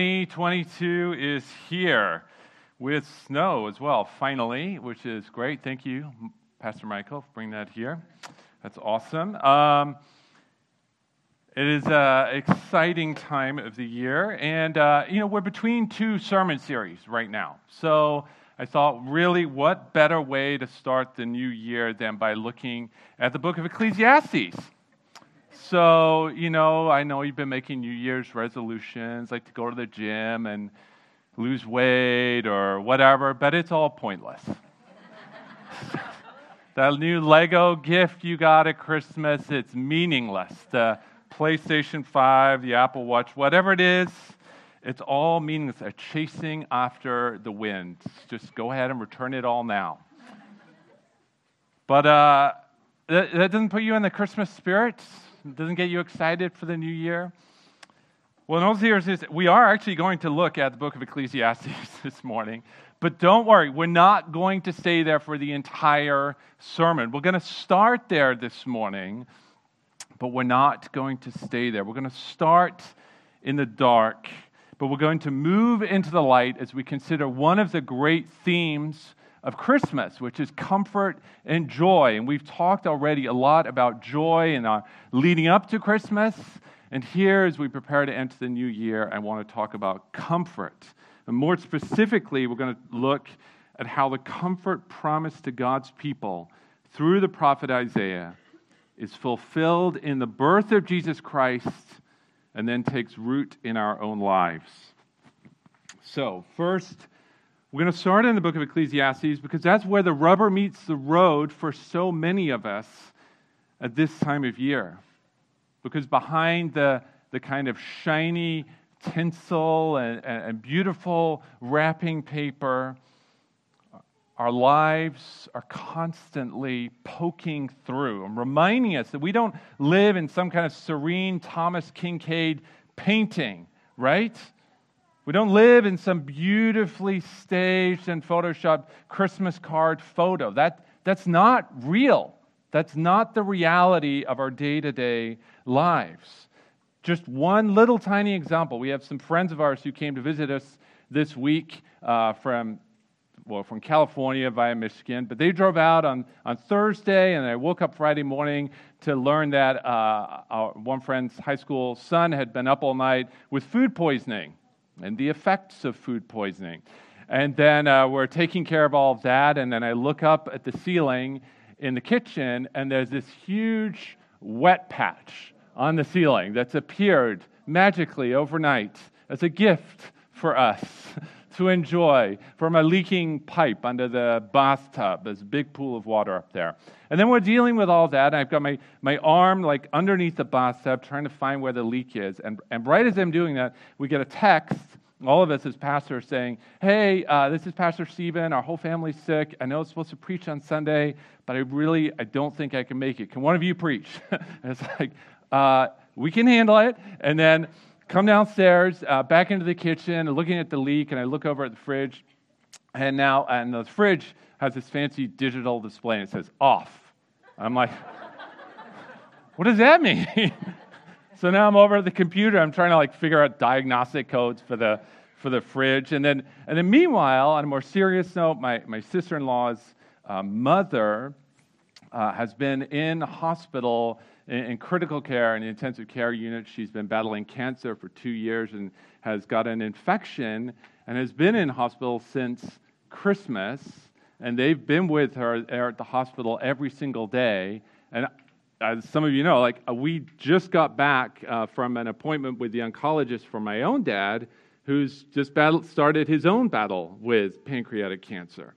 2022 is here with snow as well, finally, which is great. Thank you, Pastor Michael, for bringing that here. That's awesome. Um, it is an exciting time of the year, and uh, you know we're between two sermon series right now. So I thought, really, what better way to start the new year than by looking at the book of Ecclesiastes? So, you know, I know you've been making New Year's resolutions, like to go to the gym and lose weight or whatever, but it's all pointless. that new Lego gift you got at Christmas, it's meaningless. The PlayStation 5, the Apple Watch, whatever it is, it's all meaningless. A chasing after the wind. Just go ahead and return it all now. But uh, that, that doesn't put you in the Christmas spirit doesn't get you excited for the new year? Well, in all seriousness, we are actually going to look at the book of Ecclesiastes this morning. But don't worry, we're not going to stay there for the entire sermon. We're going to start there this morning, but we're not going to stay there. We're going to start in the dark, but we're going to move into the light as we consider one of the great themes of Christmas, which is comfort and joy. And we've talked already a lot about joy and uh, leading up to Christmas. And here, as we prepare to enter the new year, I want to talk about comfort. And more specifically, we're going to look at how the comfort promised to God's people through the prophet Isaiah is fulfilled in the birth of Jesus Christ and then takes root in our own lives. So, first, we're going to start in the book of Ecclesiastes because that's where the rubber meets the road for so many of us at this time of year. Because behind the, the kind of shiny tinsel and, and beautiful wrapping paper, our lives are constantly poking through and reminding us that we don't live in some kind of serene Thomas Kinkade painting, right? We don't live in some beautifully staged and photoshopped Christmas card photo. That, that's not real. That's not the reality of our day to day lives. Just one little tiny example. We have some friends of ours who came to visit us this week uh, from well, from California via Michigan, but they drove out on, on Thursday, and I woke up Friday morning to learn that uh, our, one friend's high school son had been up all night with food poisoning and the effects of food poisoning. And then uh, we're taking care of all of that. And then I look up at the ceiling in the kitchen, and there's this huge wet patch on the ceiling that's appeared magically overnight as a gift for us to enjoy from a leaking pipe under the bathtub. There's a big pool of water up there. And then we're dealing with all that. I've got my, my arm like underneath the bathtub trying to find where the leak is. And, and right as I'm doing that, we get a text, all of us as pastors, saying, Hey, uh, this is Pastor Stephen. Our whole family's sick. I know it's supposed to preach on Sunday, but I really I don't think I can make it. Can one of you preach? and it's like, uh, we can handle it. And then come downstairs, uh, back into the kitchen, looking at the leak, and I look over at the fridge. And now, and the fridge has this fancy digital display, and it says off. I'm like, what does that mean? so now I'm over at the computer. I'm trying to like figure out diagnostic codes for the for the fridge, and then and then meanwhile, on a more serious note, my my sister-in-law's uh, mother uh, has been in hospital in, critical care the intensive care unit. She's been battling cancer for two years and has got an infection and has been in hospital since Christmas and they've been with her at the hospital every single day. And as some of you know, like uh, we just got back uh, from an appointment with the oncologist for my own dad, who's just started his own battle with pancreatic cancer.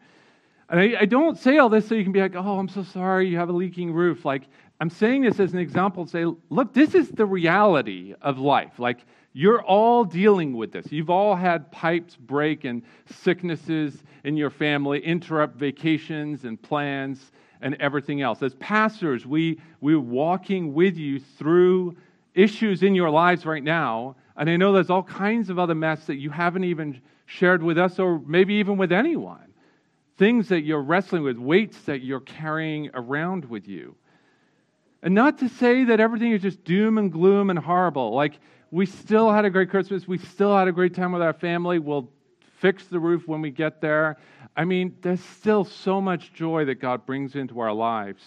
And I, I, don't say all this so you can be like, oh, I'm so sorry, you have a leaking roof. Like, I'm saying this as an example to say, look, this is the reality of life. Like, you're all dealing with this. You've all had pipes break and sicknesses in your family, interrupt vacations and plans and everything else. As pastors, we, we're walking with you through issues in your lives right now. And I know there's all kinds of other mess that you haven't even shared with us or maybe even with anyone. Things that you're wrestling with, weights that you're carrying around with you. And not to say that everything is just doom and gloom and horrible. Like, we still had a great Christmas. We still had a great time with our family. We'll fix the roof when we get there. I mean, there's still so much joy that God brings into our lives.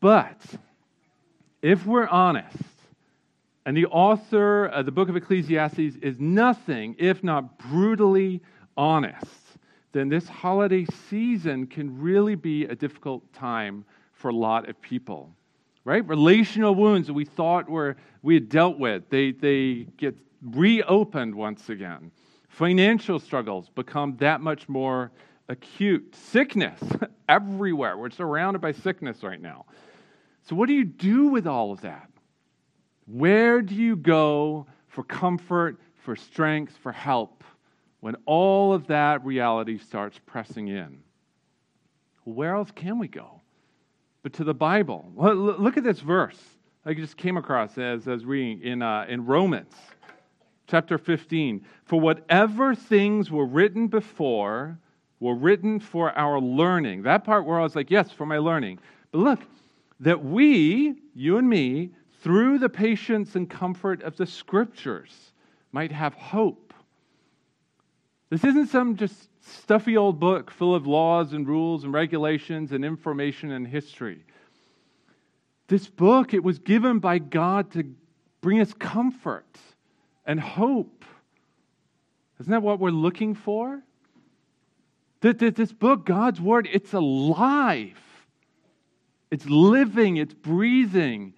But if we're honest, and the author of the book of Ecclesiastes is nothing if not brutally honest, then this holiday season can really be a difficult time for a lot of people. Right? Relational wounds that we thought were we had dealt with, they, they get reopened once again. Financial struggles become that much more acute. Sickness everywhere. We're surrounded by sickness right now. So, what do you do with all of that? Where do you go for comfort, for strength, for help when all of that reality starts pressing in? where else can we go? But to the Bible. Look at this verse I just came across as I was reading in, uh, in Romans chapter 15. For whatever things were written before were written for our learning. That part where I was like, yes, for my learning. But look, that we, you and me, through the patience and comfort of the scriptures, might have hope. This isn't some just stuffy old book full of laws and rules and regulations and information and history. This book, it was given by God to bring us comfort and hope. Isn't that what we're looking for? This book, God's Word, it's alive. It's living, it's breathing,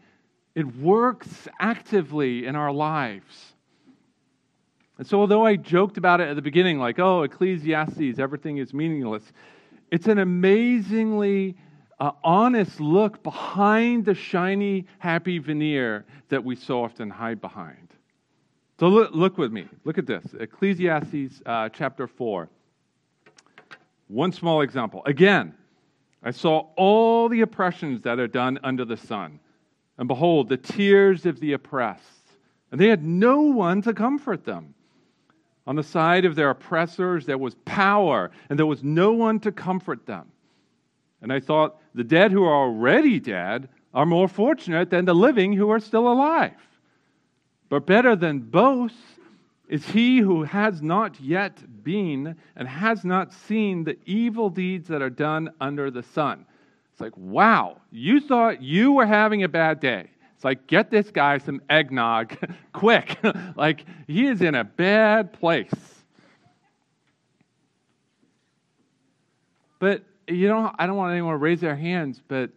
it works actively in our lives. And so, although I joked about it at the beginning, like, oh, Ecclesiastes, everything is meaningless, it's an amazingly uh, honest look behind the shiny, happy veneer that we so often hide behind. So, look, look with me. Look at this Ecclesiastes uh, chapter 4. One small example. Again, I saw all the oppressions that are done under the sun and behold, the tears of the oppressed. And they had no one to comfort them. On the side of their oppressors, there was power, and there was no one to comfort them. And I thought, the dead who are already dead are more fortunate than the living who are still alive. But better than both is he who has not yet been and has not seen the evil deeds that are done under the sun. It's like, wow, you thought you were having a bad day. It's like, get this guy some eggnog quick. like, he is in a bad place. But, you know, I don't want anyone to raise their hands, but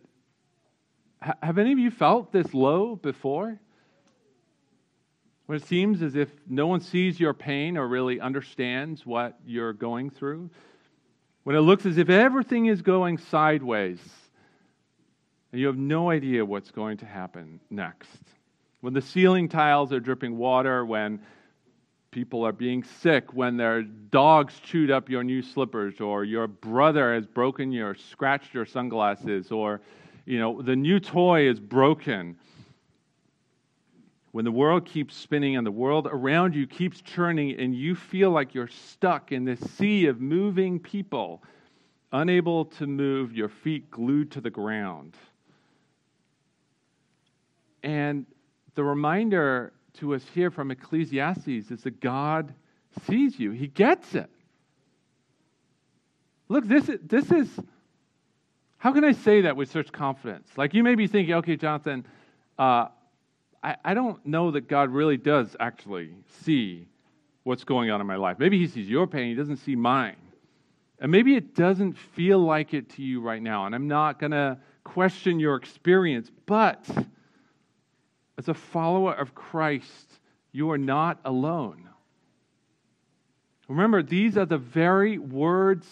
have any of you felt this low before? When it seems as if no one sees your pain or really understands what you're going through? When it looks as if everything is going sideways and you have no idea what's going to happen next. When the ceiling tiles are dripping water, when people are being sick, when their dogs chewed up your new slippers, or your brother has broken your, scratched your sunglasses, or you know, the new toy is broken. When the world keeps spinning and the world around you keeps churning, and you feel like you're stuck in this sea of moving people, unable to move, your feet glued to the ground. And the reminder to us here from Ecclesiastes is that God sees you, He gets it. Look, this is, this is, how can I say that with such confidence? Like you may be thinking, okay, Jonathan, uh, I, I don't know that God really does actually see what's going on in my life. Maybe He sees your pain, He doesn't see mine. And maybe it doesn't feel like it to you right now. And I'm not going to question your experience, but as a follower of Christ, you are not alone. Remember, these are the very words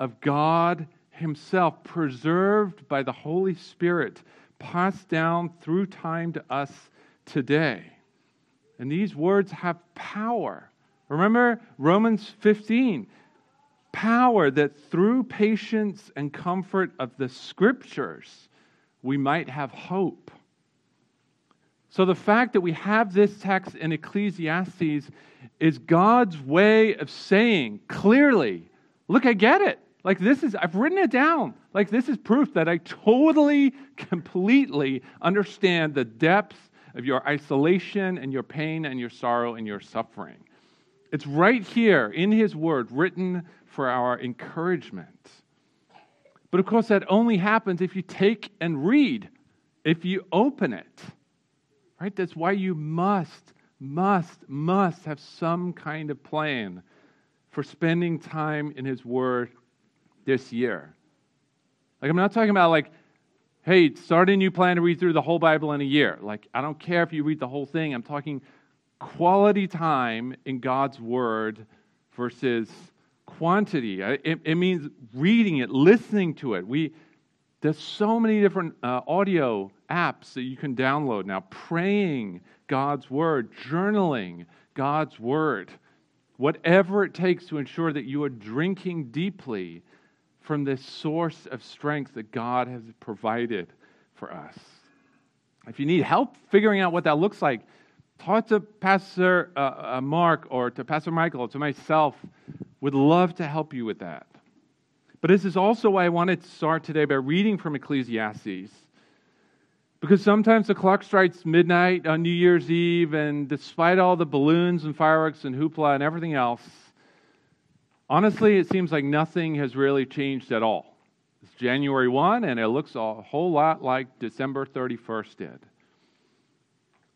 of God Himself, preserved by the Holy Spirit, passed down through time to us today. And these words have power. Remember Romans 15 power that through patience and comfort of the Scriptures, we might have hope. So the fact that we have this text in Ecclesiastes is God's way of saying clearly, look, I get it. Like this is, I've written it down. Like this is proof that I totally, completely understand the depth of your isolation and your pain and your sorrow and your suffering. It's right here in His Word, written for our encouragement. But of course, that only happens if you take and read, if you open it. Right? That's why you must, must, must have some kind of plan for spending time in His Word this year. Like, I'm not talking about like, hey, start a new plan to read through the whole Bible in a year. Like, I don't care if you read the whole thing. I'm talking quality time in God's Word versus quantity. It, it means reading it, listening to it. We, there's so many different uh, audio apps that you can download now, praying God's Word, journaling God's Word, whatever it takes to ensure that you are drinking deeply from this source of strength that God has provided for us. If you need help figuring out what that looks like, talk to Pastor uh, uh, Mark or to Pastor Michael or to myself. Would love to help you with that. But this is also why I wanted to start today by reading from Ecclesiastes. Because sometimes the clock strikes midnight on New Year's Eve, and despite all the balloons and fireworks and hoopla and everything else, honestly, it seems like nothing has really changed at all. It's January 1, and it looks a whole lot like December 31st did.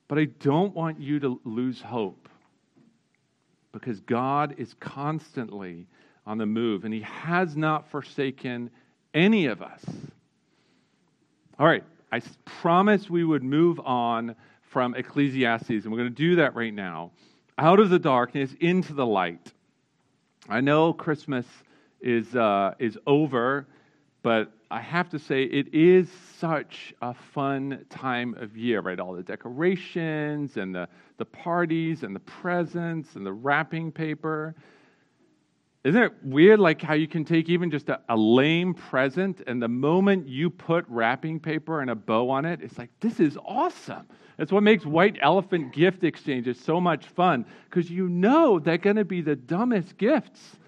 But I don't want you to lose hope because God is constantly on the move and He has not forsaken any of us. All right, I promised we would move on from Ecclesiastes, and we're going to do that right now. Out of the darkness into the light. I know Christmas is, uh, is over, but I have to say, it is such a fun time of year, right? All the decorations and the, the parties and the presents and the wrapping paper. Isn't it weird, like how you can take even just a, a, lame present, and the moment you put wrapping paper and a bow on it, it's like, this is awesome. That's what makes white elephant gift exchanges so much fun, because you know they're going to be the dumbest gifts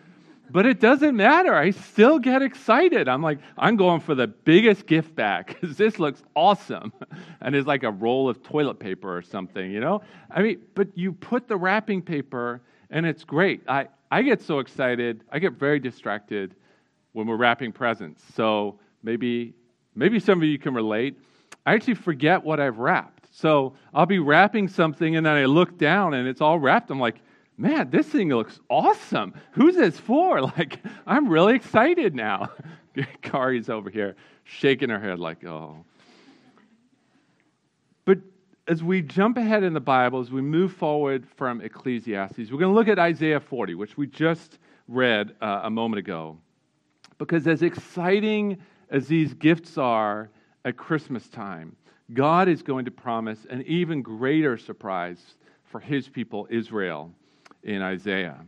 but it doesn't matter. I still get excited. I'm like, I'm going for the biggest gift bag because this looks awesome. And it's like a roll of toilet paper or something, you know? I mean, but you put the wrapping paper and it's great. I, I get so excited. I get very distracted when we're wrapping presents. So maybe, maybe some of you can relate. I actually forget what I've wrapped. So I'll be wrapping something and then I look down and it's all wrapped. I'm like, man, this thing looks awesome. Who's this for? Like, I'm really excited now. Kari's over here shaking her head, like, oh. But as we jump ahead in the Bible, as we move forward from Ecclesiastes, we're going to look at Isaiah 40, which we just read uh, a moment ago. Because as exciting as these gifts are at Christmas time, God is going to promise an even greater surprise for his people, Israel in Isaiah.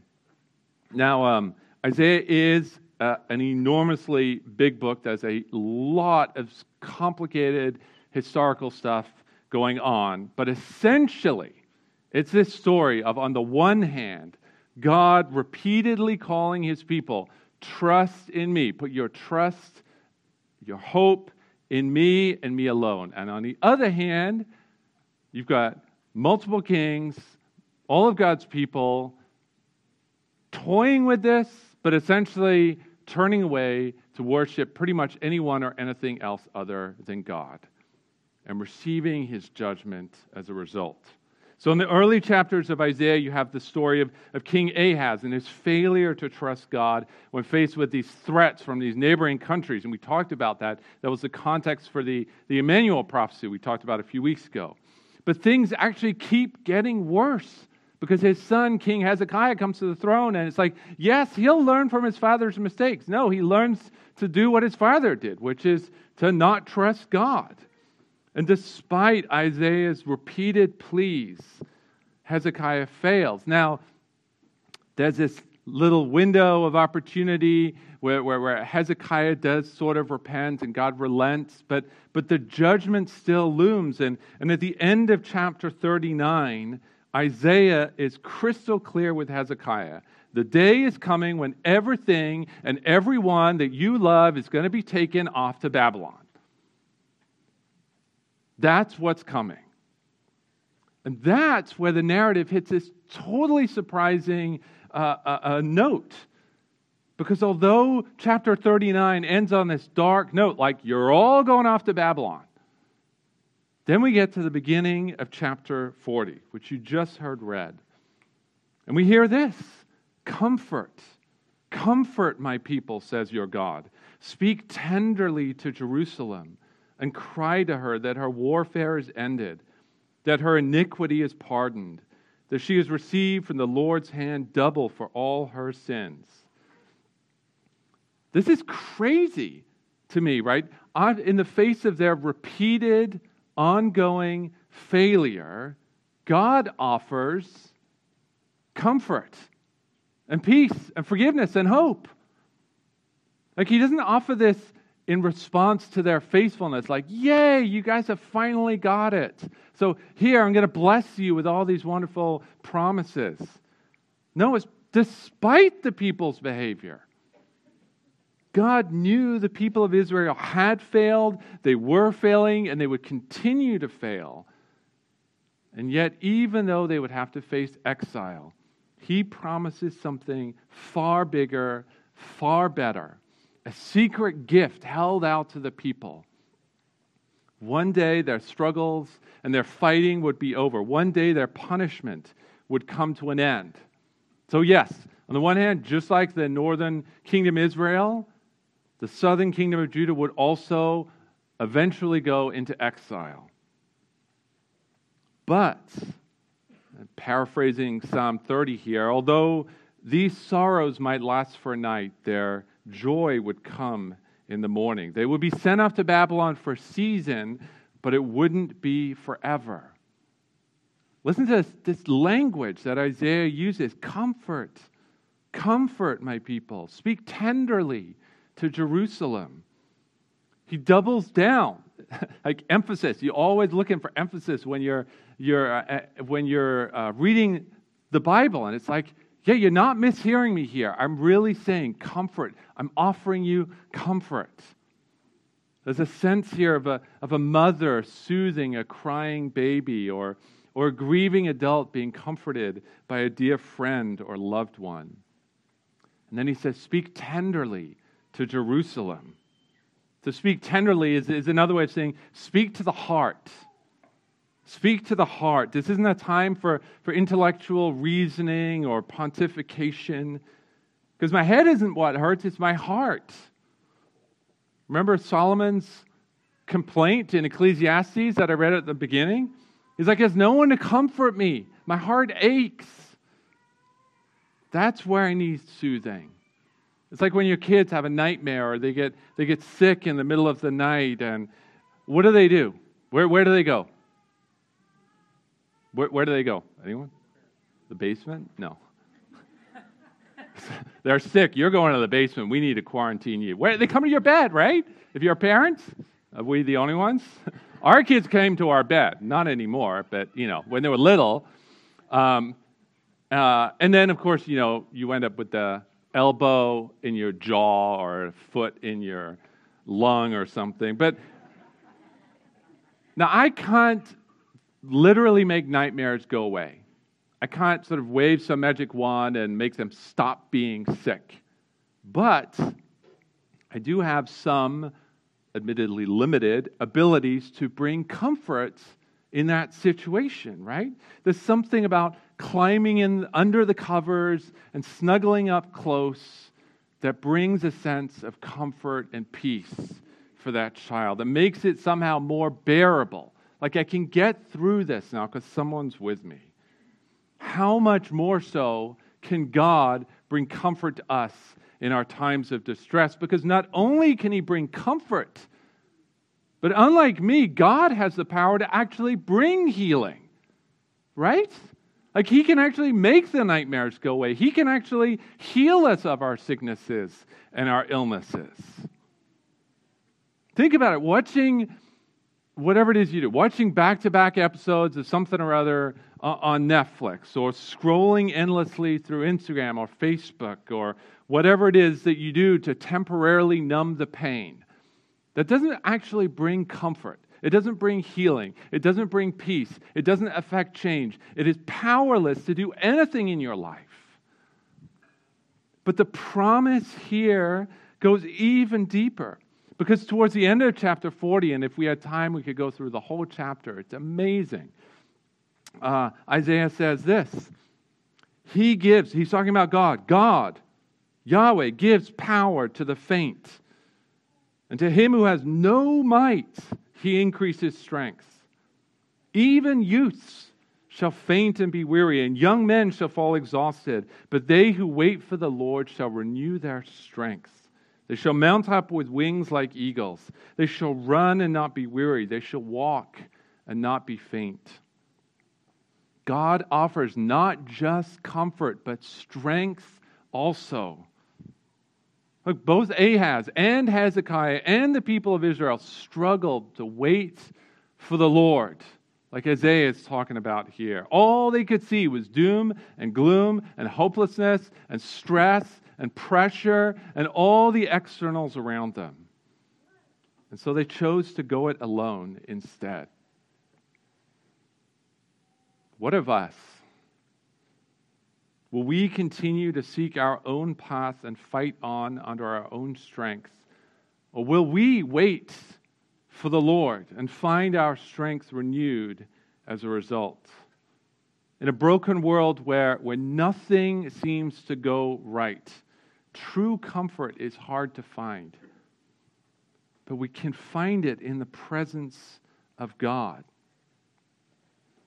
Now, um, Isaiah is uh, an enormously big book. There's a lot of complicated historical stuff going on, but essentially, it's this story of, on the one hand, God repeatedly calling his people, trust in me, put your trust, your hope in me and me alone. And on the other hand, you've got multiple kings all of God's people toying with this, but essentially turning away to worship pretty much anyone or anything else other than God and receiving his judgment as a result. So, in the early chapters of Isaiah, you have the story of, of King Ahaz and his failure to trust God when faced with these threats from these neighboring countries. And we talked about that. That was the context for the, the Emmanuel prophecy we talked about a few weeks ago. But things actually keep getting worse because his son, King Hezekiah, comes to the throne, and it's like, yes, he'll learn from his father's mistakes. No, he learns to do what his father did, which is to not trust God. And despite Isaiah's repeated pleas, Hezekiah fails. Now, there's this little window of opportunity where, where, where, Hezekiah does sort of repent and God relents, but, but the judgment still looms. And, and at the end of chapter 39, Isaiah is crystal clear with Hezekiah. The day is coming when everything and everyone that you love is going to be taken off to Babylon. That's what's coming. And that's where the narrative hits this totally surprising uh, uh, uh, note. Because although chapter 39 ends on this dark note, like you're all going off to Babylon, then we get to the beginning of chapter 40, which you just heard read. And we hear this Comfort, comfort my people, says your God. Speak tenderly to Jerusalem and cry to her that her warfare is ended, that her iniquity is pardoned, that she has received from the Lord's hand double for all her sins. This is crazy to me, right? In the face of their repeated, ongoing failure, God offers comfort and peace and forgiveness and hope. Like, He doesn't offer this in response to their faithfulness, like, yay, you guys have finally got it. So here, I'm going to bless you with all these wonderful promises. No, it's despite the people's behavior. God knew the people of Israel had failed, they were failing, and they would continue to fail. And yet, even though they would have to face exile, He promises something far bigger, far better a secret gift held out to the people. One day their struggles and their fighting would be over. One day their punishment would come to an end. So, yes, on the one hand, just like the northern kingdom Israel, the southern kingdom of Judah would also eventually go into exile. But, paraphrasing Psalm 30 here, although these sorrows might last for a night, their joy would come in the morning. They would be sent off to Babylon for a season, but it wouldn't be forever. Listen to this, this, language that Isaiah uses comfort, comfort, my people. Speak tenderly to Jerusalem. He doubles down, like emphasis. You're always looking for emphasis when you're, you're, uh, when you're uh, reading the Bible, and it's like yeah, you're not mishearing me here. I'm really saying comfort. I'm offering you comfort. There's a sense here of a, of a mother soothing a crying baby or, or a grieving adult being comforted by a dear friend or loved one. And then he says, Speak tenderly to Jerusalem. To speak tenderly is, is another way of saying, Speak to the heart. Speak to the heart. This isn't a time for, for intellectual reasoning or pontification, because my head isn't what hurts, it's my heart. Remember Solomon's complaint in Ecclesiastes that I read at the beginning? He's like, There's no one to comfort me. My heart aches. That's where I need soothing. It's like when your kids have a nightmare or they get, they get sick in the middle of the night, and what do they do? Where, where do they go? Where, where do they go? Anyone? The basement? No. They're sick. You're going to the basement. We need to quarantine you. Where, they come to your bed, right? If you're parents, are we the only ones? our kids came to our bed. Not anymore, but you know, when they were little. Um, uh, and then, of course, you know, you end up with the elbow in your jaw or foot in your lung or something. But now I can't literally make nightmares go away. I can't sort of wave some magic wand and make them stop being sick. But I do have some, admittedly limited, abilities to bring comfort in that situation, right? There's something about climbing in under the covers and snuggling up close that brings a sense of comfort and peace for that child, that makes it somehow more bearable like I can get through this now because someone's with me. How much more so can God bring comfort to us in our times of distress? Because not only can He bring comfort, but unlike me, God has the power to actually bring healing, right? Like He can actually make the nightmares go away. He can actually heal us of our sicknesses and our illnesses. Think about it. Watching whatever it is you do, watching back to back episodes of something or other uh, on Netflix or scrolling endlessly through Instagram or Facebook or whatever it is that you do to temporarily numb the pain, that doesn't actually bring comfort. It doesn't bring healing. It doesn't bring peace. It doesn't affect change. It is powerless to do anything in your life. But the promise here goes even deeper. Because towards the end of chapter 40, and if we had time, we could go through the whole chapter. It's amazing. Uh, Isaiah says this He gives, he's talking about God. God, Yahweh, gives power to the faint. And to him who has no might, he increases strength. Even youths shall faint and be weary, and young men shall fall exhausted. But they who wait for the Lord shall renew their strength. They shall mount up with wings like eagles. They shall run and not be weary. They shall walk and not be faint. God offers not just comfort, but strength also. Look, both Ahaz and Hezekiah and the people of Israel struggled to wait for the Lord, like Isaiah is talking about here. All they could see was doom and gloom and hopelessness and stress and pressure and all the externals around them. And so they chose to go it alone instead. What of us? Will we continue to seek our own path and fight on under our own strength? Or will we wait for the Lord and find our strength renewed as a result? In a broken world where, where nothing seems to go right, True comfort is hard to find, but we can find it in the presence of God.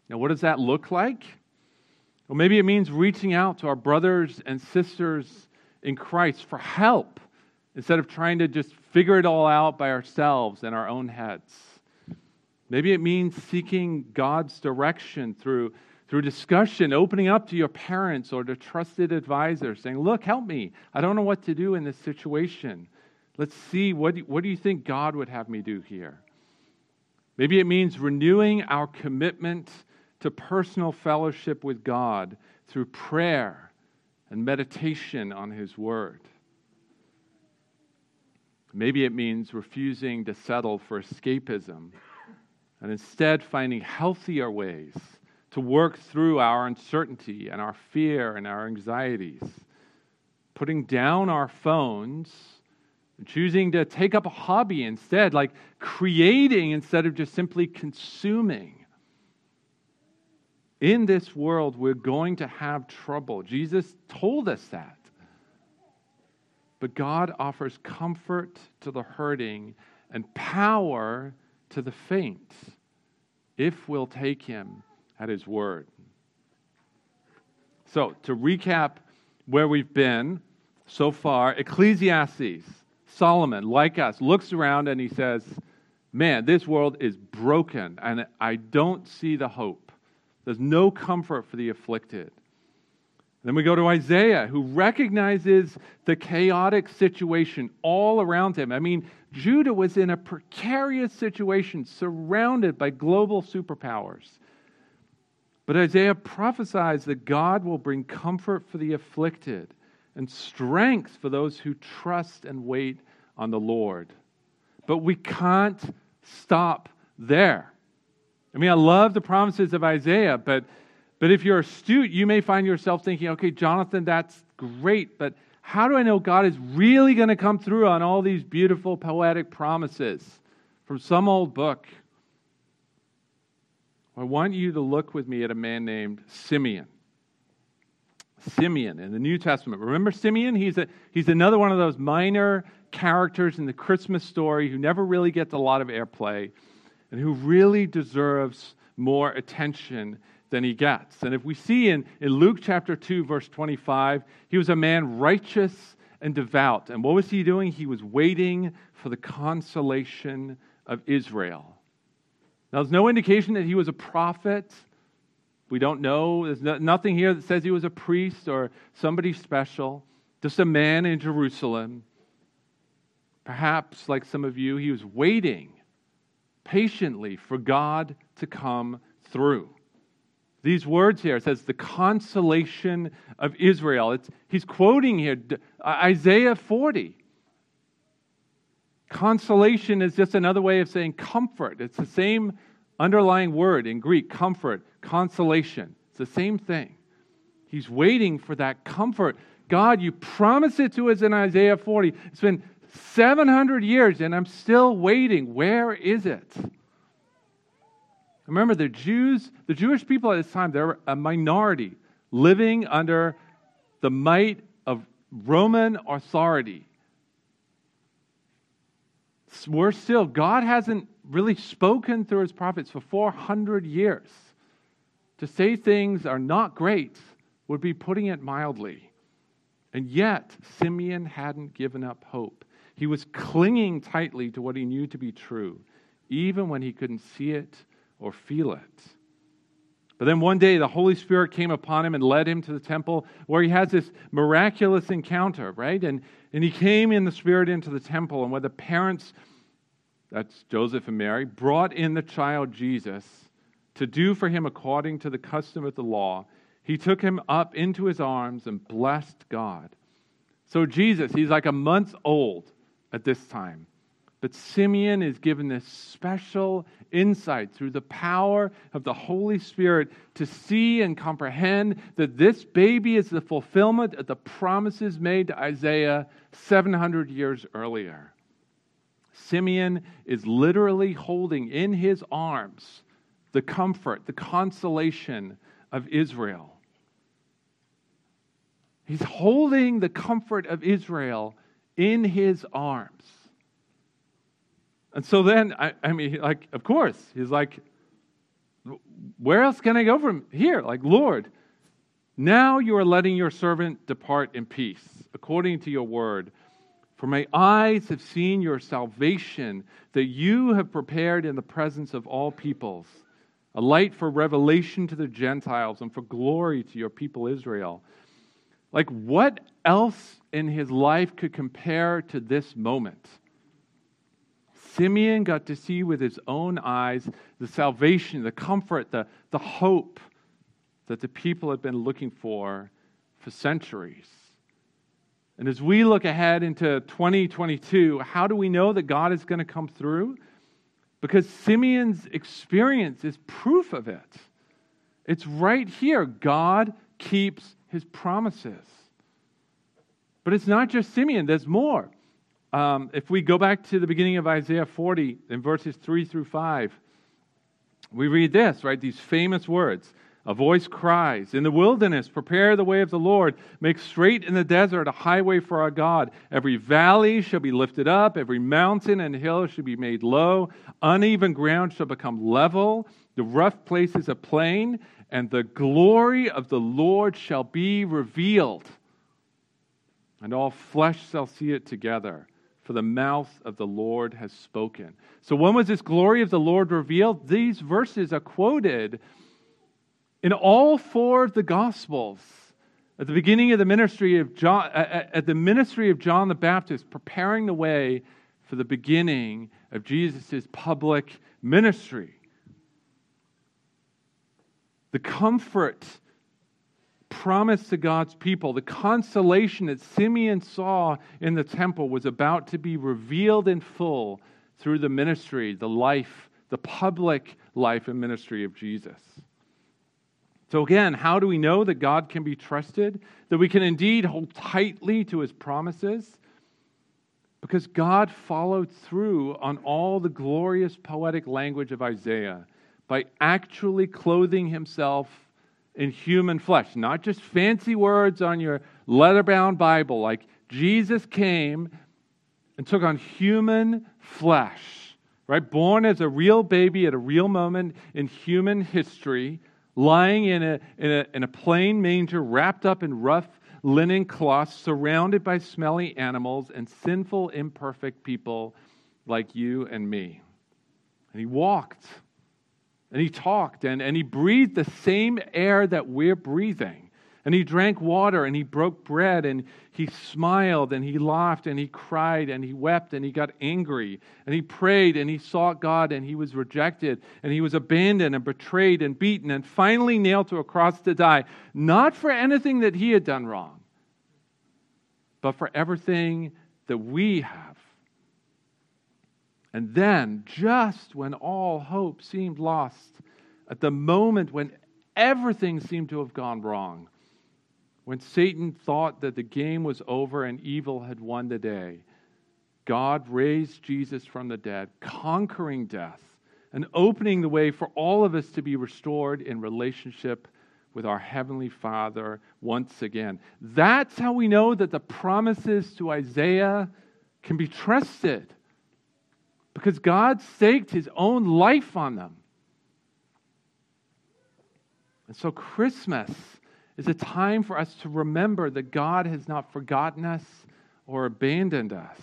Now, what does that look like? Well, maybe it means reaching out to our brothers and sisters in Christ for help instead of trying to just figure it all out by ourselves in our own heads. Maybe it means seeking God's direction through through discussion, opening up to your parents or to trusted advisors, saying, Look, help me. I don't know what to do in this situation. Let's see, what do, what do you think God would have me do here? Maybe it means renewing our commitment to personal fellowship with God through prayer and meditation on His Word. Maybe it means refusing to settle for escapism and instead finding healthier ways to work through our uncertainty and our fear and our anxieties. Putting down our phones, choosing to take up a hobby instead, like creating instead of just simply consuming. In this world, we're going to have trouble. Jesus told us that. But God offers comfort to the hurting and power to the faint if we'll take Him at his word. So, to recap where we've been so far, Ecclesiastes, Solomon, like us, looks around and he says, Man, this world is broken and I don't see the hope. There's no comfort for the afflicted. Then we go to Isaiah, who recognizes the chaotic situation all around him. I mean, Judah was in a precarious situation, surrounded by global superpowers. But Isaiah prophesies that God will bring comfort for the afflicted and strength for those who trust and wait on the Lord. But we can't stop there. I mean, I love the promises of Isaiah, but, but if you're astute, you may find yourself thinking, okay, Jonathan, that's great, but how do I know God is really going to come through on all these beautiful poetic promises from some old book? I want you to look with me at a man named Simeon. Simeon in the New Testament. Remember Simeon? He's, a, he's another one of those minor characters in the Christmas story who never really gets a lot of airplay and who really deserves more attention than he gets. And if we see in, in Luke chapter 2, verse 25, he was a man righteous and devout. And what was he doing? He was waiting for the consolation of Israel. Now, there's no indication that he was a prophet. We don't know. There's no, nothing here that says he was a priest or somebody special, just a man in Jerusalem. Perhaps, like some of you, he was waiting patiently for God to come through. These words here, says the consolation of Israel. It's, he's quoting here Isaiah 40. Consolation is just another way of saying comfort. It's the same underlying word in Greek comfort, consolation. It's the same thing. He's waiting for that comfort. God, you promised it to us in Isaiah 40. It's been 700 years and I'm still waiting. Where is it? Remember, the Jews, the Jewish people at this time, they're a minority living under the might of Roman authority. We're still, God hasn't really spoken through his prophets for 400 years. To say things are not great would be putting it mildly. And yet, Simeon hadn't given up hope. He was clinging tightly to what he knew to be true, even when he couldn't see it or feel it. But then one day the Holy Spirit came upon him and led him to the temple where he has this miraculous encounter, right? And, and he came in the Spirit into the temple, and where the parents, that's Joseph and Mary, brought in the child Jesus to do for him according to the custom of the law, he took him up into his arms and blessed God. So Jesus, he's like a month old at this time. But Simeon is given this special insight through the power of the Holy Spirit to see and comprehend that this baby is the fulfillment of the promises made to Isaiah 700 years earlier. Simeon is literally holding in his arms the comfort, the consolation of Israel. He's holding the comfort of Israel in his arms. And so then, I, I mean, like, of course, he's like, where else can I go from here? Like, Lord, now you are letting your servant depart in peace, according to your word. For my eyes have seen your salvation that you have prepared in the presence of all peoples, a light for revelation to the Gentiles and for glory to your people Israel. Like, what else in his life could compare to this moment? Simeon got to see with his own eyes the salvation, the comfort, the, the hope that the people had been looking for for centuries. And as we look ahead into 2022, how do we know that God is going to come through? Because Simeon's experience is proof of it. It's right here. God keeps his promises. But it's not just Simeon, there's more. Um, if we go back to the beginning of Isaiah 40 in verses 3 through 5, we read this, right? These famous words. A voice cries, In the wilderness, prepare the way of the Lord. Make straight in the desert a highway for our God. Every valley shall be lifted up, every mountain and hill shall be made low. Uneven ground shall become level, the rough places a plain, and the glory of the Lord shall be revealed. And all flesh shall see it together for the mouth of the Lord has spoken. So, when was this glory of the Lord revealed? These verses are quoted in all four of the Gospels. At the beginning of the ministry of John, at the ministry of John the Baptist, preparing the way for the beginning of Jesus' public ministry. The comfort promise to God's people, the consolation that Simeon saw in the temple was about to be revealed in full through the ministry, the life, the public life and ministry of Jesus. So, again, how do we know that God can be trusted? That we can indeed hold tightly to his promises? Because God followed through on all the glorious poetic language of Isaiah by actually clothing himself in human flesh, not just fancy words on your leather bound Bible. Like Jesus came and took on human flesh, right? Born as a real baby at a real moment in human history, lying in a, in a, in a plain manger, wrapped up in rough linen cloths, surrounded by smelly animals and sinful, imperfect people like you and me. And he walked and he talked and, and he breathed the same air that we're breathing. And he drank water and he broke bread and he smiled and he laughed and he cried and he wept and he got angry and he prayed and he sought God and he was rejected and he was abandoned and betrayed and beaten and finally nailed to a cross to die, not for anything that he had done wrong, but for everything that we have And then, just when all hope seemed lost, at the moment when everything seemed to have gone wrong, when Satan thought that the game was over and evil had won the day, God raised Jesus from the dead, conquering death and opening the way for all of us to be restored in relationship with our Heavenly Father once again. That's how we know that the promises to Isaiah can be trusted because God staked his own life on them. And so, Christmas is a time for us to remember that God has not forgotten us or abandoned us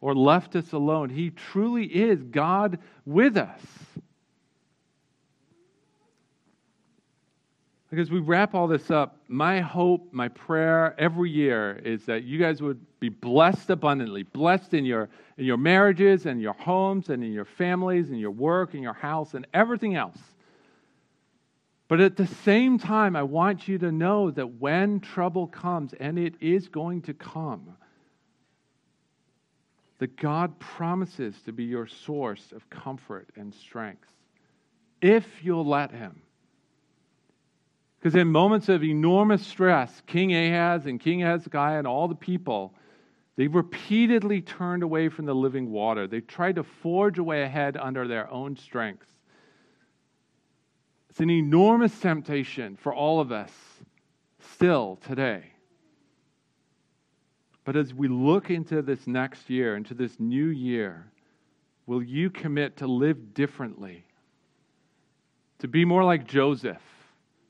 or left us alone. He truly is God with us. Because we wrap all this up, my hope, my prayer every year is that you guys would be blessed abundantly, blessed in your, in your marriages and your homes and in your families and your work and your house and everything else. But at the same time, I want you to know that when trouble comes, and it is going to come, that God promises to be your source of comfort and strength if you'll let Him. Because in moments of enormous stress, King Ahaz and King Hezekiah and all the people, they repeatedly turned away from the living water. They tried to forge a way ahead under their own strength. It's an enormous temptation for all of us still today. But as we look into this next year, into this new year, will you commit to live differently? To be more like Joseph,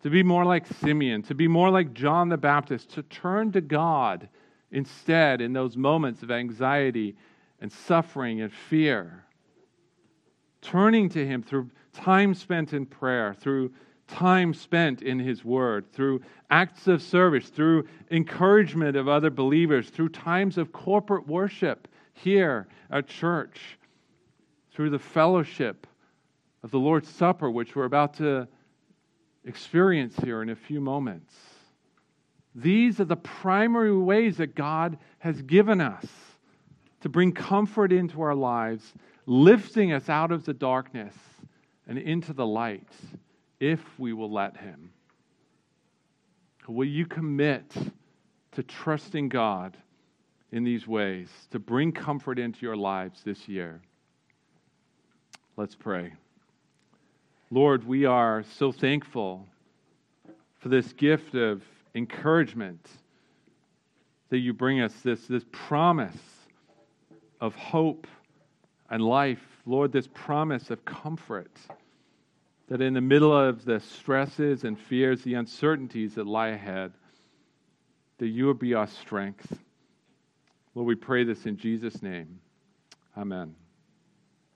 to be more like Simeon, to be more like John the Baptist, to turn to God instead in those moments of anxiety and suffering and fear. Turning to Him through time spent in prayer, through time spent in His Word, through acts of service, through encouragement of other believers, through times of corporate worship here at church, through the fellowship of the Lord's Supper, which we're about to experience here in a few moments. These are the primary ways that God has given us to bring comfort into our lives, lifting us out of the darkness and into the light if we will let Him. Will you commit to trusting God in these ways to bring comfort into your lives this year? Let's pray. Lord, we are so thankful for this gift of encouragement that you bring us, this, this promise of hope and life. Lord, this promise of comfort that in the middle of the stresses and fears, the uncertainties that lie ahead, that you will be our strength. Lord, we pray this in Jesus' name. Amen.